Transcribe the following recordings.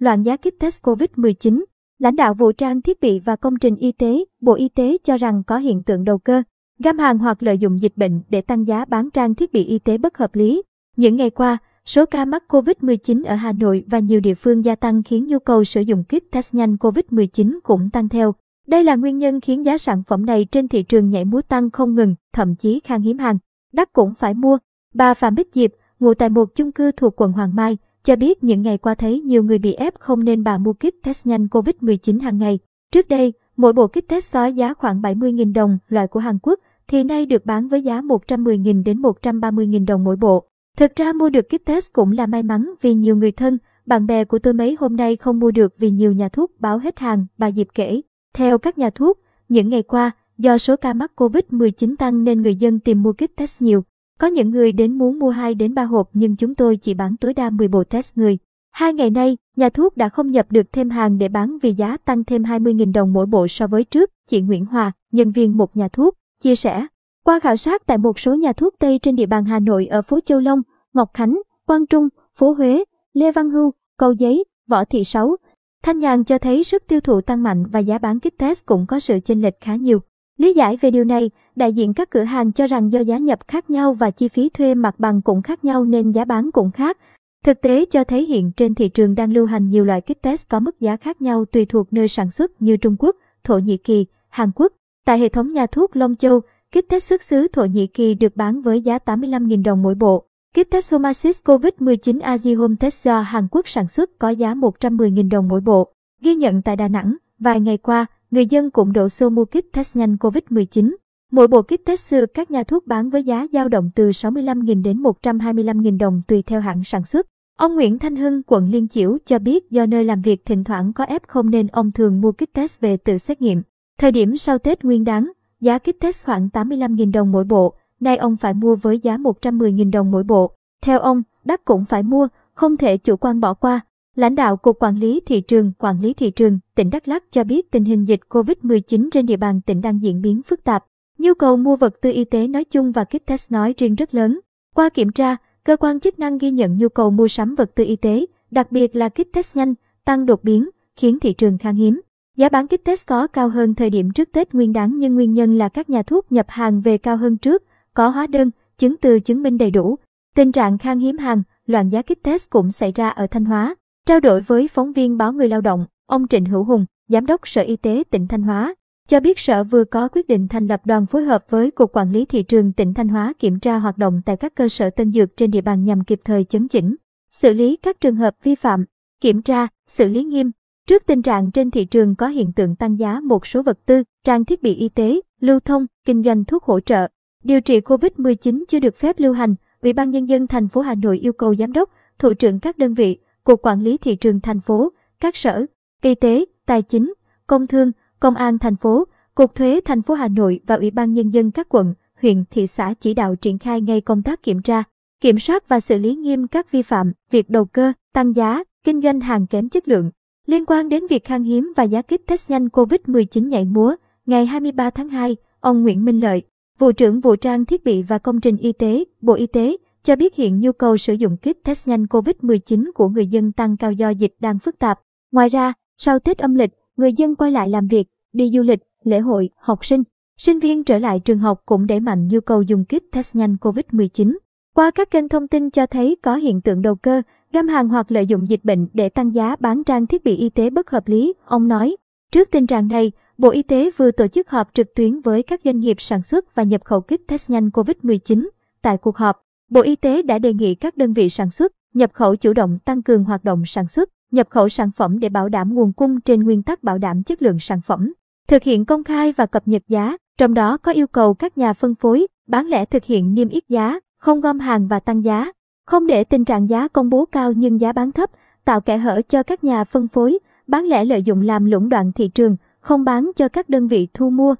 loạn giá kit test COVID-19. Lãnh đạo vụ trang thiết bị và công trình y tế, Bộ Y tế cho rằng có hiện tượng đầu cơ, găm hàng hoặc lợi dụng dịch bệnh để tăng giá bán trang thiết bị y tế bất hợp lý. Những ngày qua, số ca mắc COVID-19 ở Hà Nội và nhiều địa phương gia tăng khiến nhu cầu sử dụng kit test nhanh COVID-19 cũng tăng theo. Đây là nguyên nhân khiến giá sản phẩm này trên thị trường nhảy múa tăng không ngừng, thậm chí khan hiếm hàng. Đắt cũng phải mua. Bà Phạm Bích Diệp, ngụ tại một chung cư thuộc quận Hoàng Mai, cho biết những ngày qua thấy nhiều người bị ép không nên bà mua kit test nhanh COVID-19 hàng ngày. Trước đây, mỗi bộ kit test có giá khoảng 70.000 đồng, loại của Hàn Quốc, thì nay được bán với giá 110.000 đến 130.000 đồng mỗi bộ. Thực ra mua được kit test cũng là may mắn vì nhiều người thân, bạn bè của tôi mấy hôm nay không mua được vì nhiều nhà thuốc báo hết hàng, bà Diệp kể. Theo các nhà thuốc, những ngày qua, do số ca mắc COVID-19 tăng nên người dân tìm mua kit test nhiều. Có những người đến muốn mua 2 đến 3 hộp nhưng chúng tôi chỉ bán tối đa 10 bộ test người. Hai ngày nay, nhà thuốc đã không nhập được thêm hàng để bán vì giá tăng thêm 20.000 đồng mỗi bộ so với trước, chị Nguyễn Hòa, nhân viên một nhà thuốc, chia sẻ. Qua khảo sát tại một số nhà thuốc Tây trên địa bàn Hà Nội ở phố Châu Long, Ngọc Khánh, Quang Trung, phố Huế, Lê Văn Hưu, Cầu Giấy, Võ Thị Sáu, Thanh Nhàn cho thấy sức tiêu thụ tăng mạnh và giá bán kit test cũng có sự chênh lệch khá nhiều. Lý giải về điều này, đại diện các cửa hàng cho rằng do giá nhập khác nhau và chi phí thuê mặt bằng cũng khác nhau nên giá bán cũng khác. Thực tế cho thấy hiện trên thị trường đang lưu hành nhiều loại kit test có mức giá khác nhau tùy thuộc nơi sản xuất như Trung Quốc, Thổ Nhĩ Kỳ, Hàn Quốc. Tại hệ thống nhà thuốc Long Châu, kit test xuất xứ Thổ Nhĩ Kỳ được bán với giá 85.000 đồng mỗi bộ. Kit test Homasis COVID-19 AG Home Test do Hàn Quốc sản xuất có giá 110.000 đồng mỗi bộ. Ghi nhận tại Đà Nẵng, vài ngày qua, người dân cũng đổ xô mua kit test nhanh COVID-19. Mỗi bộ kit test xưa các nhà thuốc bán với giá dao động từ 65.000 đến 125.000 đồng tùy theo hãng sản xuất. Ông Nguyễn Thanh Hưng, quận Liên Chiểu cho biết do nơi làm việc thỉnh thoảng có F không nên ông thường mua kit test về tự xét nghiệm. Thời điểm sau Tết Nguyên đáng, giá kit test khoảng 85.000 đồng mỗi bộ, nay ông phải mua với giá 110.000 đồng mỗi bộ. Theo ông, đắt cũng phải mua, không thể chủ quan bỏ qua. Lãnh đạo Cục Quản lý Thị trường, Quản lý Thị trường, tỉnh Đắk Lắk cho biết tình hình dịch COVID-19 trên địa bàn tỉnh đang diễn biến phức tạp. Nhu cầu mua vật tư y tế nói chung và kit test nói riêng rất lớn. Qua kiểm tra, cơ quan chức năng ghi nhận nhu cầu mua sắm vật tư y tế, đặc biệt là kit test nhanh, tăng đột biến, khiến thị trường khan hiếm. Giá bán kit test có cao hơn thời điểm trước Tết Nguyên đán nhưng nguyên nhân là các nhà thuốc nhập hàng về cao hơn trước, có hóa đơn, chứng từ chứng minh đầy đủ. Tình trạng khan hiếm hàng, loạn giá kit test cũng xảy ra ở Thanh Hóa. Trao đổi với phóng viên báo Người Lao động, ông Trịnh Hữu Hùng, Giám đốc Sở Y tế tỉnh Thanh Hóa, cho biết Sở vừa có quyết định thành lập đoàn phối hợp với Cục Quản lý Thị trường tỉnh Thanh Hóa kiểm tra hoạt động tại các cơ sở tân dược trên địa bàn nhằm kịp thời chấn chỉnh, xử lý các trường hợp vi phạm, kiểm tra, xử lý nghiêm. Trước tình trạng trên thị trường có hiện tượng tăng giá một số vật tư, trang thiết bị y tế, lưu thông, kinh doanh thuốc hỗ trợ, điều trị COVID-19 chưa được phép lưu hành, Ủy ban nhân dân thành phố Hà Nội yêu cầu giám đốc, thủ trưởng các đơn vị, cục quản lý thị trường thành phố, các sở, y tế, tài chính, công thương, công an thành phố, cục thuế thành phố Hà Nội và Ủy ban nhân dân các quận, huyện, thị xã chỉ đạo triển khai ngay công tác kiểm tra, kiểm soát và xử lý nghiêm các vi phạm, việc đầu cơ, tăng giá, kinh doanh hàng kém chất lượng. Liên quan đến việc khan hiếm và giá kit test nhanh COVID-19 nhảy múa, ngày 23 tháng 2, ông Nguyễn Minh Lợi, Vụ trưởng Vụ trang thiết bị và công trình y tế, Bộ Y tế, cho biết hiện nhu cầu sử dụng kit test nhanh COVID-19 của người dân tăng cao do dịch đang phức tạp. Ngoài ra, sau Tết âm lịch, người dân quay lại làm việc, đi du lịch, lễ hội, học sinh, sinh viên trở lại trường học cũng đẩy mạnh nhu cầu dùng kit test nhanh COVID-19. Qua các kênh thông tin cho thấy có hiện tượng đầu cơ, găm hàng hoặc lợi dụng dịch bệnh để tăng giá bán trang thiết bị y tế bất hợp lý, ông nói. Trước tình trạng này, Bộ Y tế vừa tổ chức họp trực tuyến với các doanh nghiệp sản xuất và nhập khẩu kit test nhanh COVID-19. Tại cuộc họp, Bộ Y tế đã đề nghị các đơn vị sản xuất, nhập khẩu chủ động tăng cường hoạt động sản xuất, nhập khẩu sản phẩm để bảo đảm nguồn cung trên nguyên tắc bảo đảm chất lượng sản phẩm, thực hiện công khai và cập nhật giá, trong đó có yêu cầu các nhà phân phối, bán lẻ thực hiện niêm yết giá, không gom hàng và tăng giá, không để tình trạng giá công bố cao nhưng giá bán thấp, tạo kẽ hở cho các nhà phân phối, bán lẻ lợi dụng làm lũng đoạn thị trường, không bán cho các đơn vị thu mua.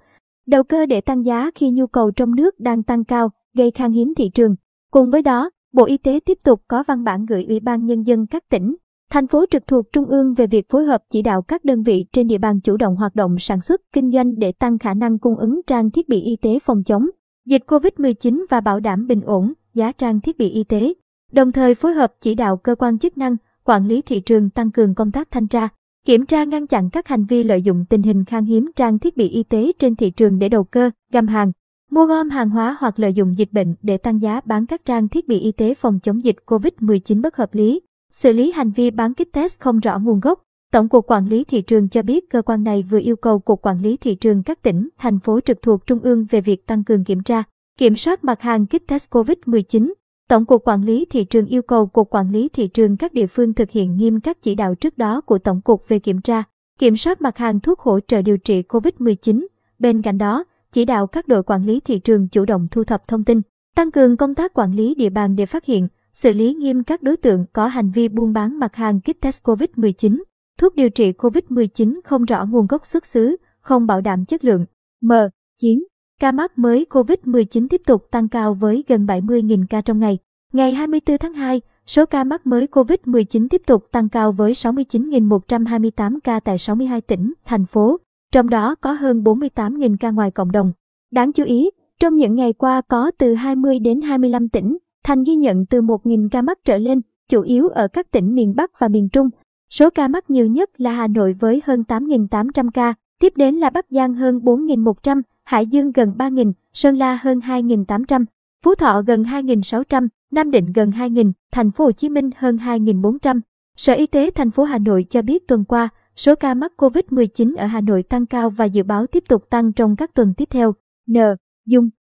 Đầu cơ để tăng giá khi nhu cầu trong nước đang tăng cao, gây khan hiếm thị trường. Cùng với đó, Bộ Y tế tiếp tục có văn bản gửi Ủy ban Nhân dân các tỉnh, thành phố trực thuộc Trung ương về việc phối hợp chỉ đạo các đơn vị trên địa bàn chủ động hoạt động sản xuất, kinh doanh để tăng khả năng cung ứng trang thiết bị y tế phòng chống dịch COVID-19 và bảo đảm bình ổn giá trang thiết bị y tế. Đồng thời phối hợp chỉ đạo cơ quan chức năng quản lý thị trường tăng cường công tác thanh tra, kiểm tra ngăn chặn các hành vi lợi dụng tình hình khan hiếm trang thiết bị y tế trên thị trường để đầu cơ, găm hàng, mua gom hàng hóa hoặc lợi dụng dịch bệnh để tăng giá bán các trang thiết bị y tế phòng chống dịch COVID-19 bất hợp lý, xử lý hành vi bán kit test không rõ nguồn gốc. Tổng cục Quản lý Thị trường cho biết cơ quan này vừa yêu cầu Cục Quản lý Thị trường các tỉnh, thành phố trực thuộc Trung ương về việc tăng cường kiểm tra, kiểm soát mặt hàng kit test COVID-19. Tổng cục Quản lý Thị trường yêu cầu Cục Quản lý Thị trường các địa phương thực hiện nghiêm các chỉ đạo trước đó của Tổng cục về kiểm tra, kiểm soát mặt hàng thuốc hỗ trợ điều trị COVID-19. Bên cạnh đó, chỉ đạo các đội quản lý thị trường chủ động thu thập thông tin, tăng cường công tác quản lý địa bàn để phát hiện, xử lý nghiêm các đối tượng có hành vi buôn bán mặt hàng kit test COVID-19, thuốc điều trị COVID-19 không rõ nguồn gốc xuất xứ, không bảo đảm chất lượng. M. 9. Ca mắc mới COVID-19 tiếp tục tăng cao với gần 70.000 ca trong ngày. Ngày 24 tháng 2, số ca mắc mới COVID-19 tiếp tục tăng cao với 69.128 ca tại 62 tỉnh, thành phố, trong đó có hơn 48.000 ca ngoài cộng đồng. Đáng chú ý, trong những ngày qua có từ 20 đến 25 tỉnh, thành ghi nhận từ 1.000 ca mắc trở lên, chủ yếu ở các tỉnh miền Bắc và miền Trung. Số ca mắc nhiều nhất là Hà Nội với hơn 8.800 ca, tiếp đến là Bắc Giang hơn 4.100, Hải Dương gần 3.000, Sơn La hơn 2.800, Phú Thọ gần 2.600, Nam Định gần 2.000, Thành phố Hồ Chí Minh hơn 2.400. Sở Y tế thành phố Hà Nội cho biết tuần qua, số ca mắc COVID-19 ở Hà Nội tăng cao và dự báo tiếp tục tăng trong các tuần tiếp theo. N. Dung